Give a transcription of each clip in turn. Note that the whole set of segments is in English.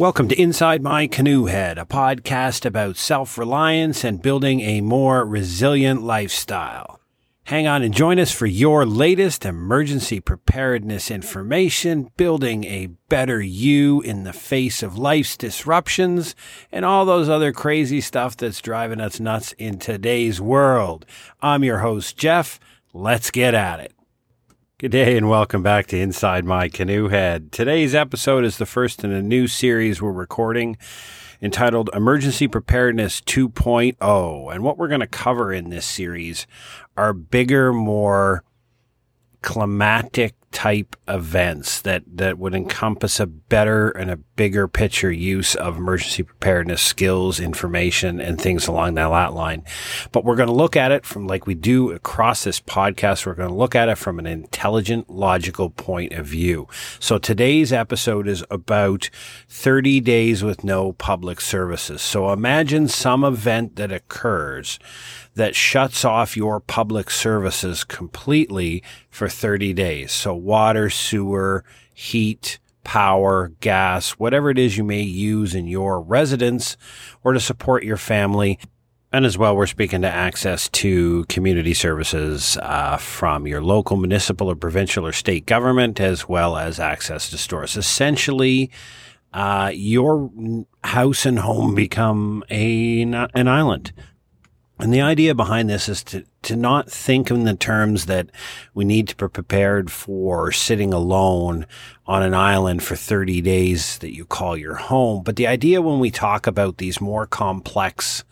Welcome to Inside My Canoe Head, a podcast about self reliance and building a more resilient lifestyle. Hang on and join us for your latest emergency preparedness information, building a better you in the face of life's disruptions and all those other crazy stuff that's driving us nuts in today's world. I'm your host, Jeff. Let's get at it. Good day and welcome back to Inside My Canoe Head. Today's episode is the first in a new series we're recording entitled Emergency Preparedness 2.0. And what we're going to cover in this series are bigger, more climatic type events that, that would encompass a better and a bigger picture use of emergency preparedness skills, information, and things along that line. But we're going to look at it from like we do across this podcast. We're going to look at it from an intelligent, logical point of view. So today's episode is about 30 days with no public services. So imagine some event that occurs that shuts off your public services completely for 30 days. So water, sewer, heat, power, gas, whatever it is you may use in your residence or to support your family. And as well, we're speaking to access to community services uh, from your local, municipal, or provincial or state government, as well as access to stores. Essentially, uh, your house and home become a an island and the idea behind this is to, to not think in the terms that we need to be prepared for sitting alone on an island for 30 days that you call your home. But the idea when we talk about these more complex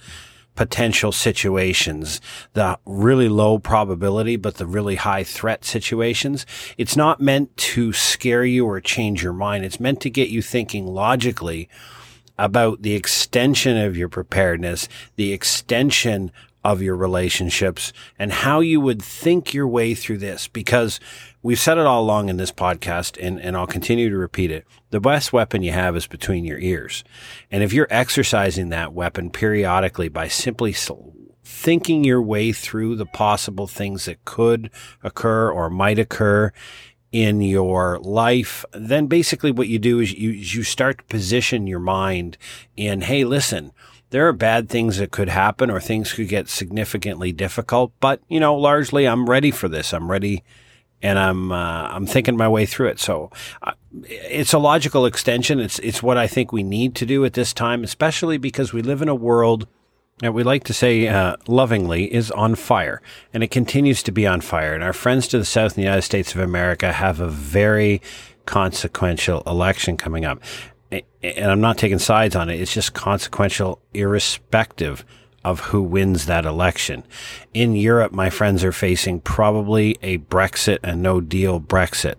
potential situations, the really low probability, but the really high threat situations, it's not meant to scare you or change your mind. It's meant to get you thinking logically about the extension of your preparedness, the extension of your relationships, and how you would think your way through this. Because we've said it all along in this podcast, and, and I'll continue to repeat it. The best weapon you have is between your ears. And if you're exercising that weapon periodically by simply thinking your way through the possible things that could occur or might occur in your life, then basically what you do is you, you start to position your mind in, Hey, listen, there are bad things that could happen or things could get significantly difficult, but you know, largely I'm ready for this. I'm ready and I'm, uh, I'm thinking my way through it. So uh, it's a logical extension. It's, it's what I think we need to do at this time, especially because we live in a world that we like to say uh, lovingly is on fire, and it continues to be on fire. And our friends to the south in the United States of America have a very consequential election coming up. And I'm not taking sides on it. It's just consequential, irrespective of who wins that election. In Europe, my friends are facing probably a Brexit and no deal Brexit.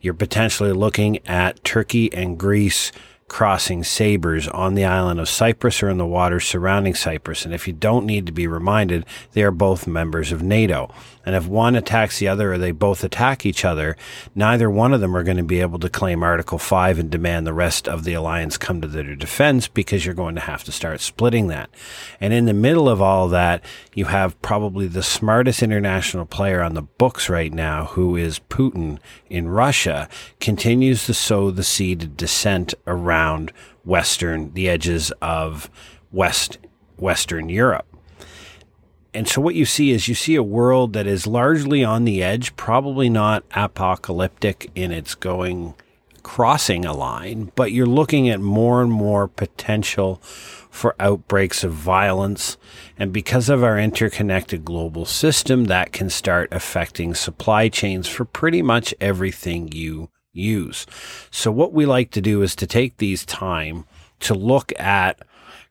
You're potentially looking at Turkey and Greece crossing sabers on the island of Cyprus or in the waters surrounding Cyprus. And if you don't need to be reminded, they are both members of NATO. And if one attacks the other or they both attack each other, neither one of them are going to be able to claim Article 5 and demand the rest of the alliance come to their defense because you're going to have to start splitting that. And in the middle of all that, you have probably the smartest international player on the books right now, who is Putin in Russia, continues to sow the seed of dissent around Western, the edges of West, Western Europe and so what you see is you see a world that is largely on the edge, probably not apocalyptic in its going crossing a line, but you're looking at more and more potential for outbreaks of violence. And because of our interconnected global system, that can start affecting supply chains for pretty much everything you use. So what we like to do is to take these time to look at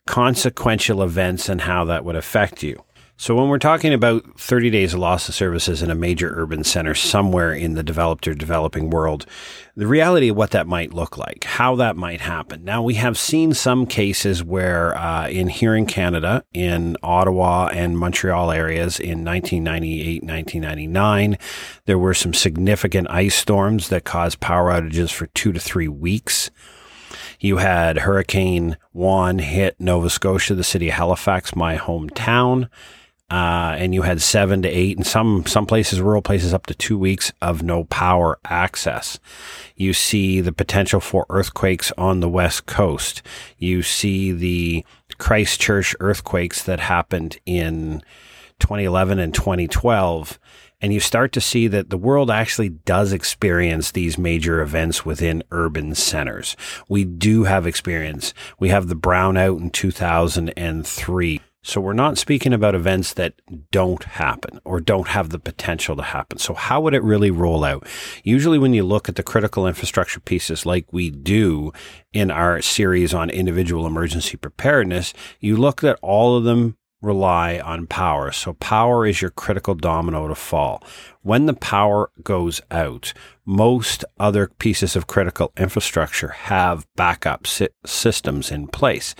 consequential events and how that would affect you. So when we're talking about 30 days of loss of services in a major urban center somewhere in the developed or developing world, the reality of what that might look like, how that might happen. Now we have seen some cases where uh, in here in Canada, in Ottawa and Montreal areas in 1998, 1999, there were some significant ice storms that caused power outages for two to three weeks. You had Hurricane Juan hit Nova Scotia, the city of Halifax, my hometown uh, and you had seven to eight, and some some places, rural places, up to two weeks of no power access. You see the potential for earthquakes on the west coast. You see the Christchurch earthquakes that happened in 2011 and 2012 and you start to see that the world actually does experience these major events within urban centers. We do have experience. We have the brownout in 2003. So we're not speaking about events that don't happen or don't have the potential to happen. So how would it really roll out? Usually when you look at the critical infrastructure pieces like we do in our series on individual emergency preparedness, you look at all of them rely on power. So power is your critical domino to fall. When the power goes out, most other pieces of critical infrastructure have backup si- systems in place.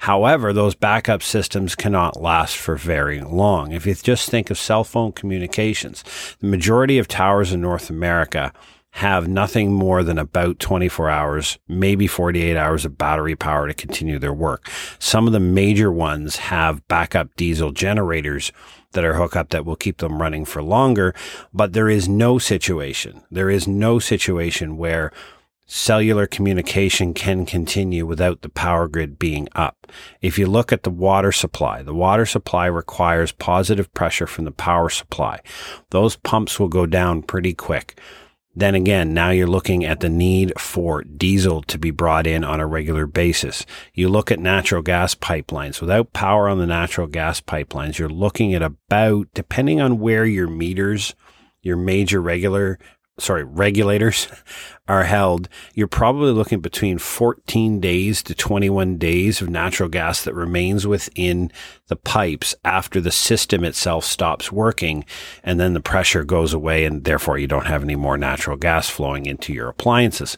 However, those backup systems cannot last for very long. If you just think of cell phone communications, the majority of towers in North America have nothing more than about 24 hours, maybe 48 hours of battery power to continue their work. Some of the major ones have backup diesel generators that are hooked up that will keep them running for longer. But there is no situation, there is no situation where cellular communication can continue without the power grid being up. If you look at the water supply, the water supply requires positive pressure from the power supply. Those pumps will go down pretty quick. Then again, now you're looking at the need for diesel to be brought in on a regular basis. You look at natural gas pipelines. Without power on the natural gas pipelines, you're looking at about, depending on where your meters, your major regular sorry, regulators are held, you're probably looking between 14 days to 21 days of natural gas that remains within the pipes after the system itself stops working. And then the pressure goes away and therefore you don't have any more natural gas flowing into your appliances.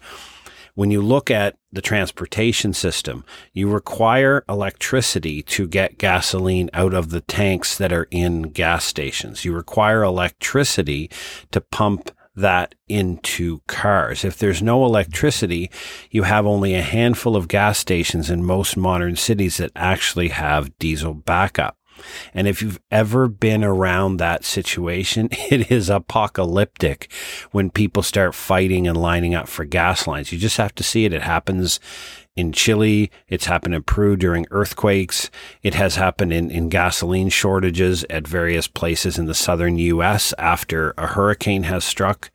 When you look at the transportation system, you require electricity to get gasoline out of the tanks that are in gas stations. You require electricity to pump that into cars. If there's no electricity, you have only a handful of gas stations in most modern cities that actually have diesel backup. And if you've ever been around that situation, it is apocalyptic when people start fighting and lining up for gas lines. You just have to see it. It happens in Chile. It's happened in Peru during earthquakes. It has happened in, in gasoline shortages at various places in the southern U.S. after a hurricane has struck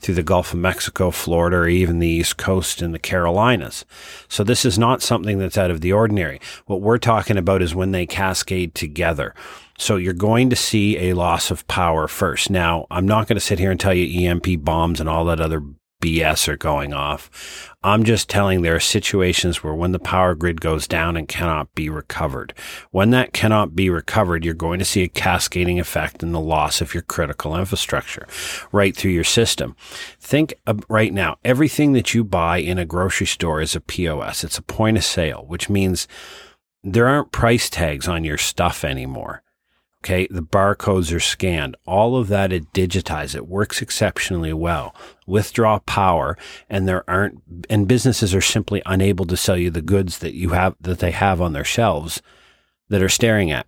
through the Gulf of Mexico, Florida, or even the East Coast and the Carolinas. So this is not something that's out of the ordinary. What we're talking about is when they cascade together. So you're going to see a loss of power first. Now, I'm not going to sit here and tell you EMP bombs and all that other BS are going off. I'm just telling there are situations where when the power grid goes down and cannot be recovered. When that cannot be recovered, you're going to see a cascading effect in the loss of your critical infrastructure right through your system. Think right now, everything that you buy in a grocery store is a POS. It's a point of sale, which means there aren't price tags on your stuff anymore. Okay. The barcodes are scanned. All of that is digitized. It works exceptionally well. Withdraw power and there aren't, and businesses are simply unable to sell you the goods that you have, that they have on their shelves that are staring at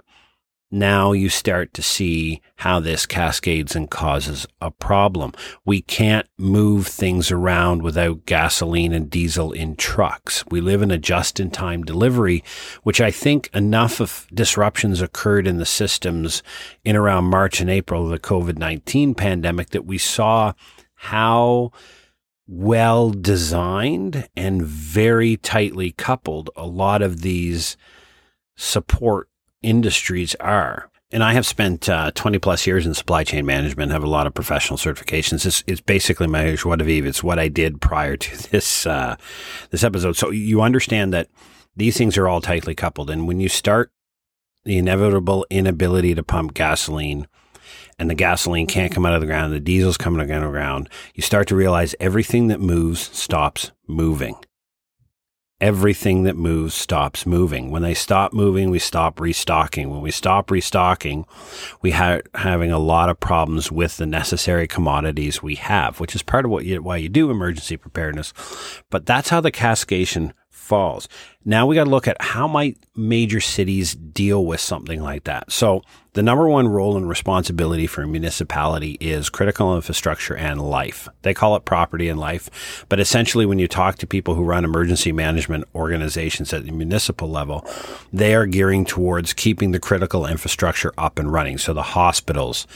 now you start to see how this cascades and causes a problem. We can't move things around without gasoline and diesel in trucks. We live in a just in time delivery, which I think enough of disruptions occurred in the systems in around March and April of the COVID 19 pandemic that we saw how well designed and very tightly coupled a lot of these support industries are. And I have spent uh, 20 plus years in supply chain management, have a lot of professional certifications. It's, it's basically my joie de vivre. It's what I did prior to this, uh, this episode. So you understand that these things are all tightly coupled. And when you start the inevitable inability to pump gasoline and the gasoline can't come out of the ground, the diesel's coming out of the ground, you start to realize everything that moves stops moving everything that moves stops moving. When they stop moving, we stop restocking. When we stop restocking, we are having a lot of problems with the necessary commodities we have, which is part of what you, why you do emergency preparedness. But that's how the cascade falls. Now we got to look at how might major cities deal with something like that. So the number one role and responsibility for a municipality is critical infrastructure and life. They call it property and life, but essentially when you talk to people who run emergency management organizations at the municipal level, they are gearing towards keeping the critical infrastructure up and running. So the hospitals,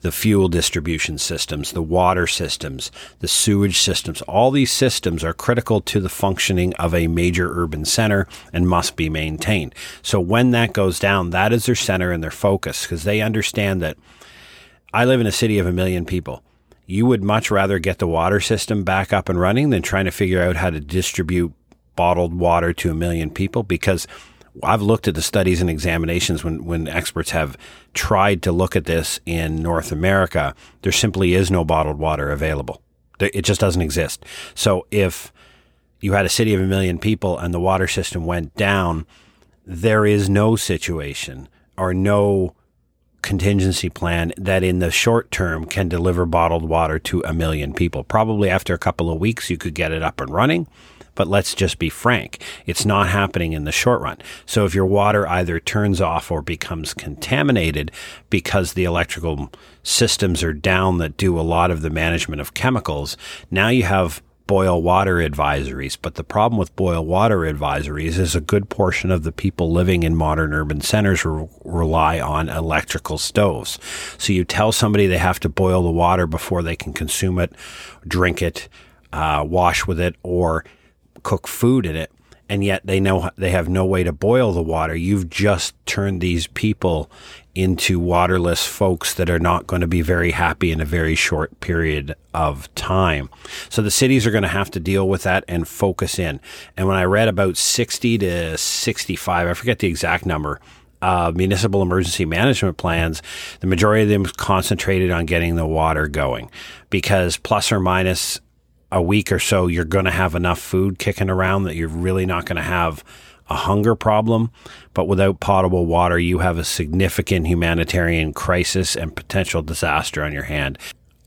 the fuel distribution systems, the water systems, the sewage systems, all these systems are critical to the functioning of a major urban center and must be maintained. So when that goes down, that is their center and their focus because they understand that I live in a city of a million people. You would much rather get the water system back up and running than trying to figure out how to distribute bottled water to a million people because I've looked at the studies and examinations when, when experts have tried to look at this in North America. There simply is no bottled water available. It just doesn't exist. So if you had a city of a million people and the water system went down, there is no situation or no contingency plan that in the short term can deliver bottled water to a million people. Probably after a couple of weeks, you could get it up and running. But let's just be frank, it's not happening in the short run. So if your water either turns off or becomes contaminated because the electrical systems are down that do a lot of the management of chemicals, now you have boil water advisories. But the problem with boil water advisories is a good portion of the people living in modern urban centers re- rely on electrical stoves. So you tell somebody they have to boil the water before they can consume it, drink it, uh, wash with it, or cook food in it and yet they know they have no way to boil the water. You've just turned these people into waterless folks that are not going to be very happy in a very short period of time. So the cities are going to have to deal with that and focus in. And when I read about 60 to 65, I forget the exact number, uh, municipal emergency management plans, the majority of them concentrated on getting the water going because plus or minus a week or so, you're going to have enough food kicking around that you're really not going to have a hunger problem. But without potable water, you have a significant humanitarian crisis and potential disaster on your hand.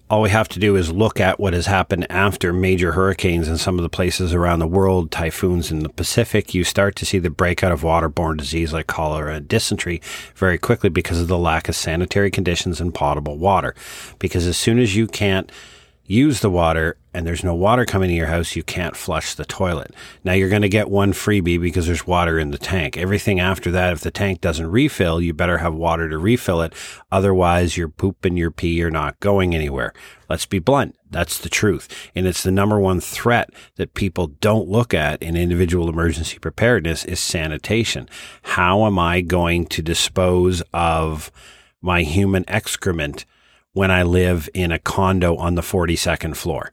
All we have to do is look at what has happened after major hurricanes in some of the places around the world, typhoons in the Pacific. You start to see the breakout of waterborne disease like cholera and dysentery very quickly because of the lack of sanitary conditions and potable water. Because as soon as you can't use the water and there's no water coming to your house, you can't flush the toilet. Now you're going to get one freebie because there's water in the tank. Everything after that, if the tank doesn't refill, you better have water to refill it. Otherwise, your poop and your pee are not going anywhere. Let's be blunt. That's the truth. And it's the number one threat that people don't look at in individual emergency preparedness is sanitation. How am I going to dispose of my human excrement when I live in a condo on the 42nd floor.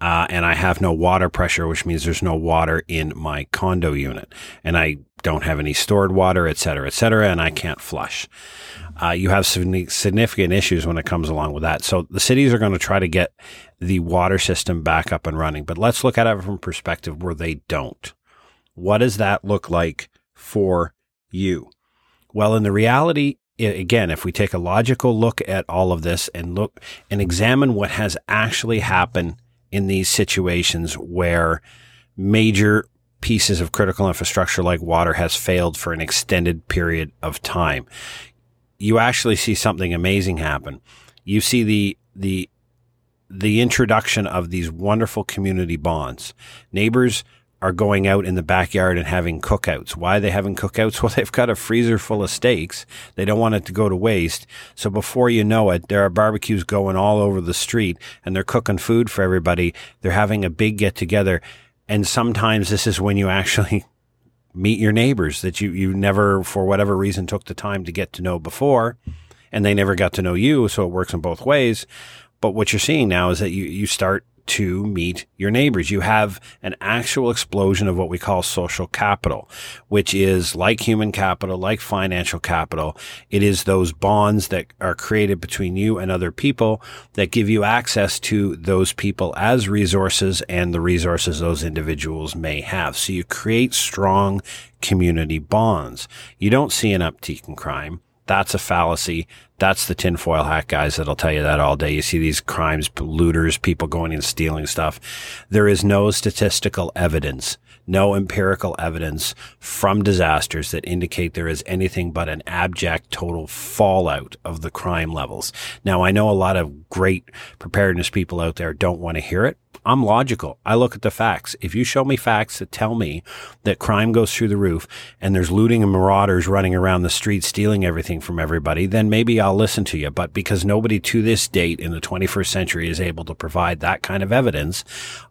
Uh, and I have no water pressure, which means there's no water in my condo unit. And I don't have any stored water, et cetera, et cetera, and I can't flush. Uh, you have significant issues when it comes along with that. So the cities are going to try to get the water system back up and running. But let's look at it from a perspective where they don't. What does that look like for you? Well, in the reality again, if we take a logical look at all of this and look and examine what has actually happened in these situations where major pieces of critical infrastructure like water has failed for an extended period of time, you actually see something amazing happen. You see the, the, the introduction of these wonderful community bonds. Neighbors are going out in the backyard and having cookouts. Why are they having cookouts? Well, they've got a freezer full of steaks. They don't want it to go to waste. So before you know it, there are barbecues going all over the street and they're cooking food for everybody. They're having a big get together. And sometimes this is when you actually meet your neighbors that you, you never, for whatever reason, took the time to get to know before. And they never got to know you. So it works in both ways. But what you're seeing now is that you, you start to meet your neighbors. You have an actual explosion of what we call social capital, which is like human capital, like financial capital. It is those bonds that are created between you and other people that give you access to those people as resources and the resources those individuals may have. So you create strong community bonds. You don't see an uptick in crime. That's a fallacy. That's the tinfoil hat guys that'll tell you that all day. You see these crimes, looters, people going and stealing stuff. There is no statistical evidence, no empirical evidence from disasters that indicate there is anything but an abject total fallout of the crime levels. Now, I know a lot of great preparedness people out there don't want to hear it. I'm logical. I look at the facts. If you show me facts that tell me that crime goes through the roof and there's looting and marauders running around the street stealing everything from everybody, then maybe I'll listen to you. But because nobody to this date in the 21st century is able to provide that kind of evidence,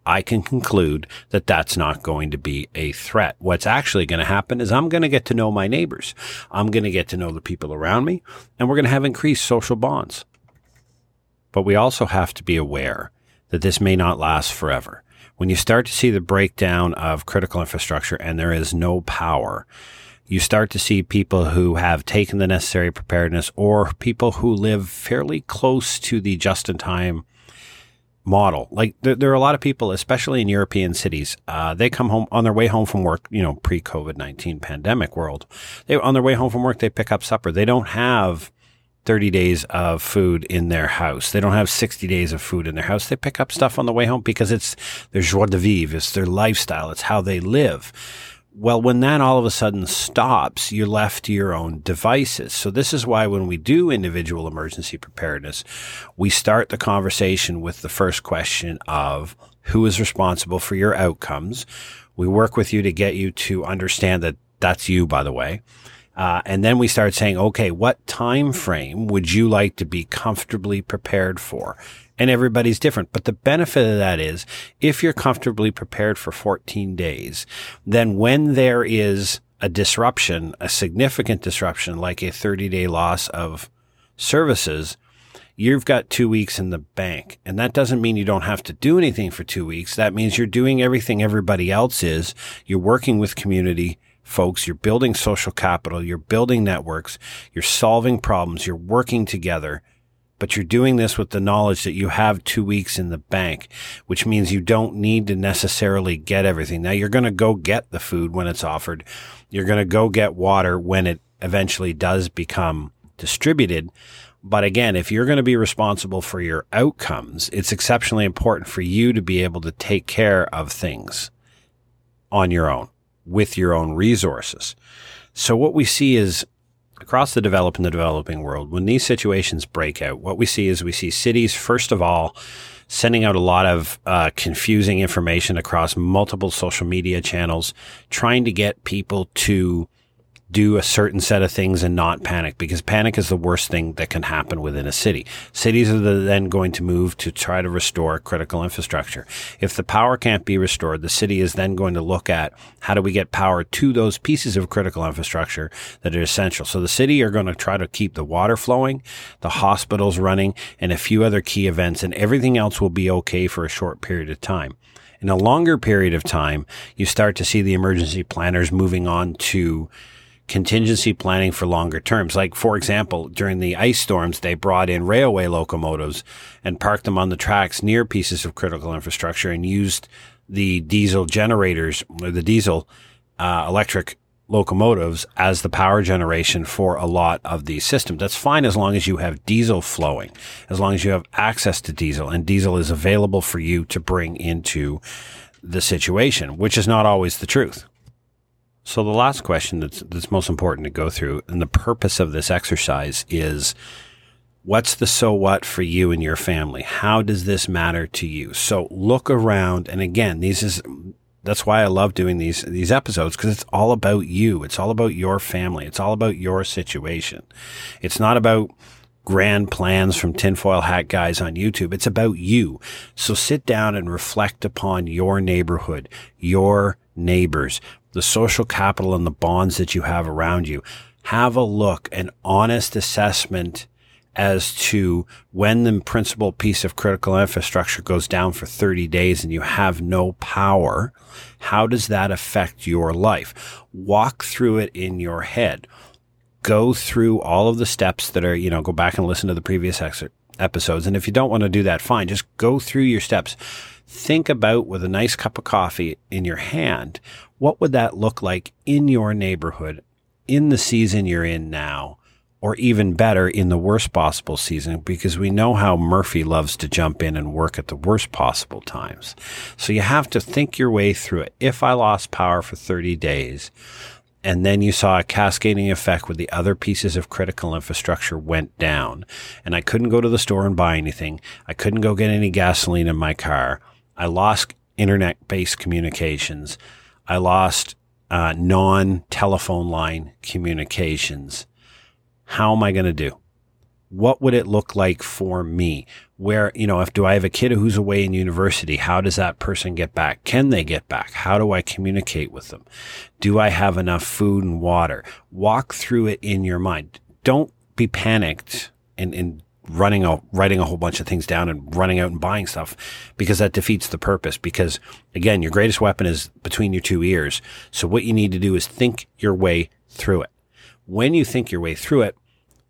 I can conclude that that's not going to be a threat. What's actually going to happen is I'm going to get to know my neighbors. I'm going to get to know the people around me and we're going to have increased social bonds. But we also have to be aware that this may not last forever. When you start to see the breakdown of critical infrastructure and there is no power, you start to see people who have taken the necessary preparedness or people who live fairly close to the just in time model. Like there, there, are a lot of people, especially in European cities, uh, they come home on their way home from work, you know, pre COVID 19 pandemic world. They, on their way home from work, they pick up supper. They don't have 30 days of food in their house. They don't have 60 days of food in their house. They pick up stuff on the way home because it's their joie de vivre. It's their lifestyle. It's how they live. Well, when that all of a sudden stops, you're left to your own devices. So this is why when we do individual emergency preparedness, we start the conversation with the first question of who is responsible for your outcomes. We work with you to get you to understand that that's you, by the way. Uh, and then we start saying, okay, what time frame would you like to be comfortably prepared for? And everybody's different. But the benefit of that is if you're comfortably prepared for 14 days, then when there is a disruption, a significant disruption, like a 30 day loss of services, you've got two weeks in the bank. And that doesn't mean you don't have to do anything for two weeks. That means you're doing everything everybody else is. You're working with community folks. You're building social capital. You're building networks. You're solving problems. You're working together. But you're doing this with the knowledge that you have two weeks in the bank, which means you don't need to necessarily get everything. Now you're going to go get the food when it's offered. You're going to go get water when it eventually does become distributed. But again, if you're going to be responsible for your outcomes, it's exceptionally important for you to be able to take care of things on your own with your own resources. So what we see is across the developed and the developing world, when these situations break out, what we see is we see cities, first of all, sending out a lot of uh, confusing information across multiple social media channels, trying to get people to do a certain set of things and not panic because panic is the worst thing that can happen within a city. Cities are then going to move to try to restore critical infrastructure. If the power can't be restored, the city is then going to look at how do we get power to those pieces of critical infrastructure that are essential. So the city are going to try to keep the water flowing, the hospitals running, and a few other key events, and everything else will be okay for a short period of time. In a longer period of time, you start to see the emergency planners moving on to contingency planning for longer terms. Like, for example, during the ice storms, they brought in railway locomotives and parked them on the tracks near pieces of critical infrastructure and used the diesel generators or the diesel uh, electric locomotives as the power generation for a lot of these systems. That's fine as long as you have diesel flowing, as long as you have access to diesel and diesel is available for you to bring into the situation, which is not always the truth. So the last question that's that's most important to go through, and the purpose of this exercise is what's the so what for you and your family? How does this matter to you? So look around, and again, these is that's why I love doing these these episodes because it's all about you. It's all about your family. It's all about your situation. It's not about grand plans from tinfoil hat guys on YouTube. It's about you. So sit down and reflect upon your neighborhood, your neighbors, the social capital and the bonds that you have around you. Have a look, an honest assessment as to when the principal piece of critical infrastructure goes down for 30 days and you have no power. How does that affect your life? Walk through it in your head. Go through all of the steps that are, you know, go back and listen to the previous ex- episodes. And if you don't want to do that, fine. Just go through your steps. Think about with a nice cup of coffee in your hand what would that look like in your neighborhood in the season you're in now? or even better in the worst possible season because we know how Murphy loves to jump in and work at the worst possible times. So you have to think your way through it. If I lost power for 30 days, and then you saw a cascading effect where the other pieces of critical infrastructure went down and I couldn't go to the store and buy anything. I couldn't go get any gasoline in my car. I lost internet based communications. I lost uh, non telephone line communications. How am I going to do? What would it look like for me? Where, you know, if do I have a kid who's away in university? How does that person get back? Can they get back? How do I communicate with them? Do I have enough food and water? Walk through it in your mind. Don't be panicked and, and running a writing a whole bunch of things down and running out and buying stuff because that defeats the purpose. Because again your greatest weapon is between your two ears. So what you need to do is think your way through it. When you think your way through it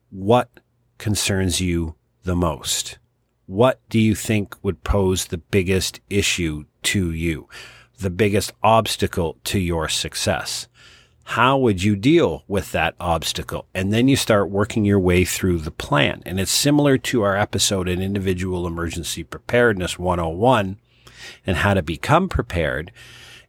what concerns you the most? What do you think would pose the biggest issue to you? The biggest obstacle to your success how would you deal with that obstacle? And then you start working your way through the plan. And it's similar to our episode in Individual Emergency Preparedness 101 and how to become prepared.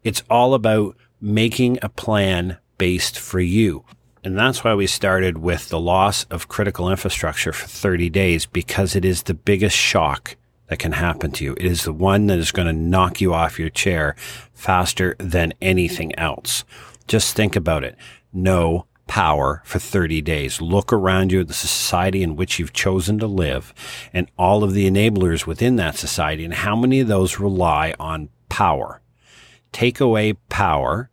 It's all about making a plan based for you. And that's why we started with the loss of critical infrastructure for 30 days because it is the biggest shock that can happen to you. It is the one that is going to knock you off your chair faster than anything else. Just think about it. No power for 30 days. Look around you at the society in which you've chosen to live and all of the enablers within that society and how many of those rely on power. Take away power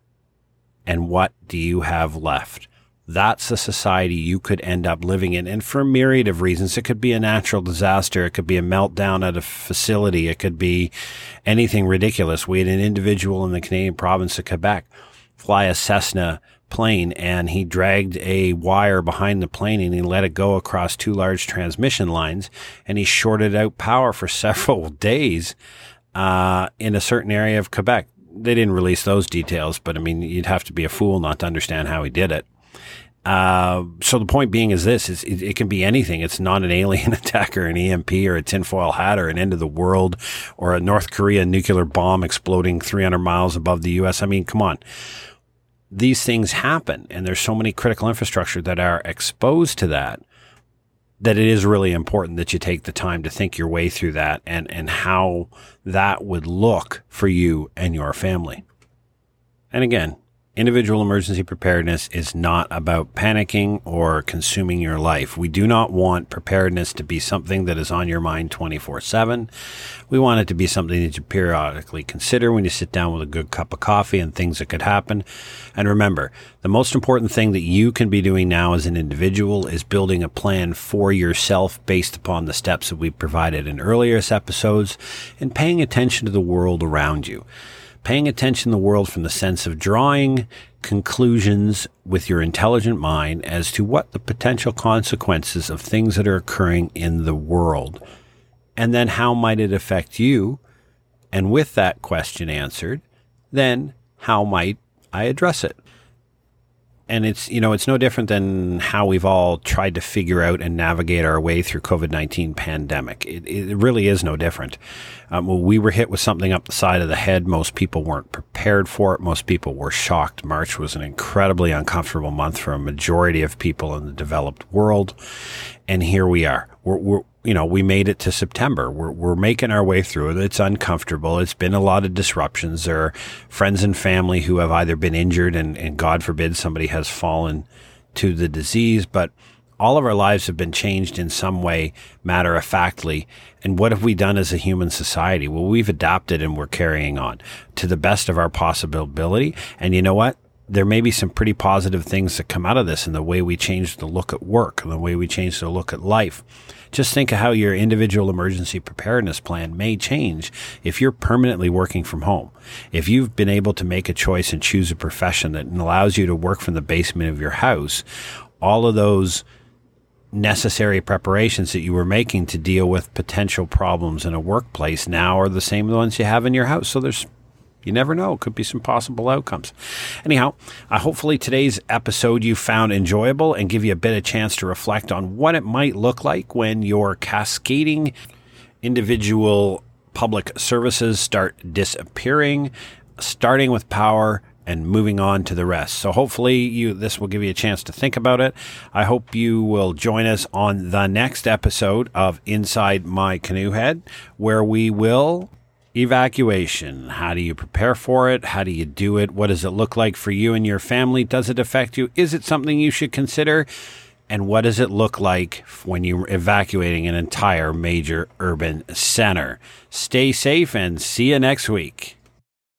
and what do you have left? That's the society you could end up living in. And for a myriad of reasons, it could be a natural disaster. It could be a meltdown at a facility. It could be anything ridiculous. We had an individual in the Canadian province of Quebec fly a Cessna plane and he dragged a wire behind the plane and he let it go across two large transmission lines and he shorted out power for several days uh, in a certain area of Quebec. They didn't release those details, but I mean, you'd have to be a fool not to understand how he did it. Uh, so the point being is this: is it, it, can be anything. It's not an alien attack or an EMP or a tinfoil hat or an end of the world or a North Korea nuclear bomb exploding 300 miles above the U.S. I mean, come on these things happen and there's so many critical infrastructure that are exposed to that that it is really important that you take the time to think your way through that and, and how that would look for you and your family. And again, Individual emergency preparedness is not about panicking or consuming your life. We do not want preparedness to be something that is on your mind 24 7. We want it to be something that you periodically consider when you sit down with a good cup of coffee and things that could happen. And remember, the most important thing that you can be doing now as an individual is building a plan for yourself based upon the steps that we provided in earlier episodes and paying attention to the world around you paying attention to the world from the sense of drawing conclusions with your intelligent mind as to what the potential consequences of things that are occurring in the world. And then how might it affect you? And with that question answered, then how might I address it? And it's you know it's no different than how we've all tried to figure out and navigate our way through COVID nineteen pandemic. It, it, really is no different. Um, well, we were hit with something up the side of the head. Most people weren't prepared for it. Most people were shocked. March was an incredibly uncomfortable month for a majority of people in the developed world, and here we are. We're, we're you know, we made it to September. We're, we're making our way through it. It's uncomfortable. It's been a lot of disruptions. There are friends and family who have either been injured and, and God forbid somebody has fallen to the disease, but all of our lives have been changed in some way, matter of factly. And what have we done as a human society? Well, we've adapted and we're carrying on to the best of our possibility. And you know what? There may be some pretty positive things that come out of this in the way we change the look at work and the way we change the look at life. Just think of how your individual emergency preparedness plan may change if you're permanently working from home. If you've been able to make a choice and choose a profession that allows you to work from the basement of your house, all of those necessary preparations that you were making to deal with potential problems in a workplace now are the same ones you have in your house. So there's you never know. It could be some possible outcomes. Anyhow, uh, hopefully today's episode you found enjoyable and give you a bit of chance to reflect on what it might look like when your cascading individual public services start disappearing, starting with power and moving on to the rest. So hopefully you this will give you a chance to think about it. I hope you will join us on the next episode of Inside My Canoe Head where we will evacuation. How do you prepare for it? How do you do it? What does it look like for you and your family? Does it affect you? Is it something you should consider? And what does it look like when you're evacuating an entire major urban center? Stay safe and see you next week.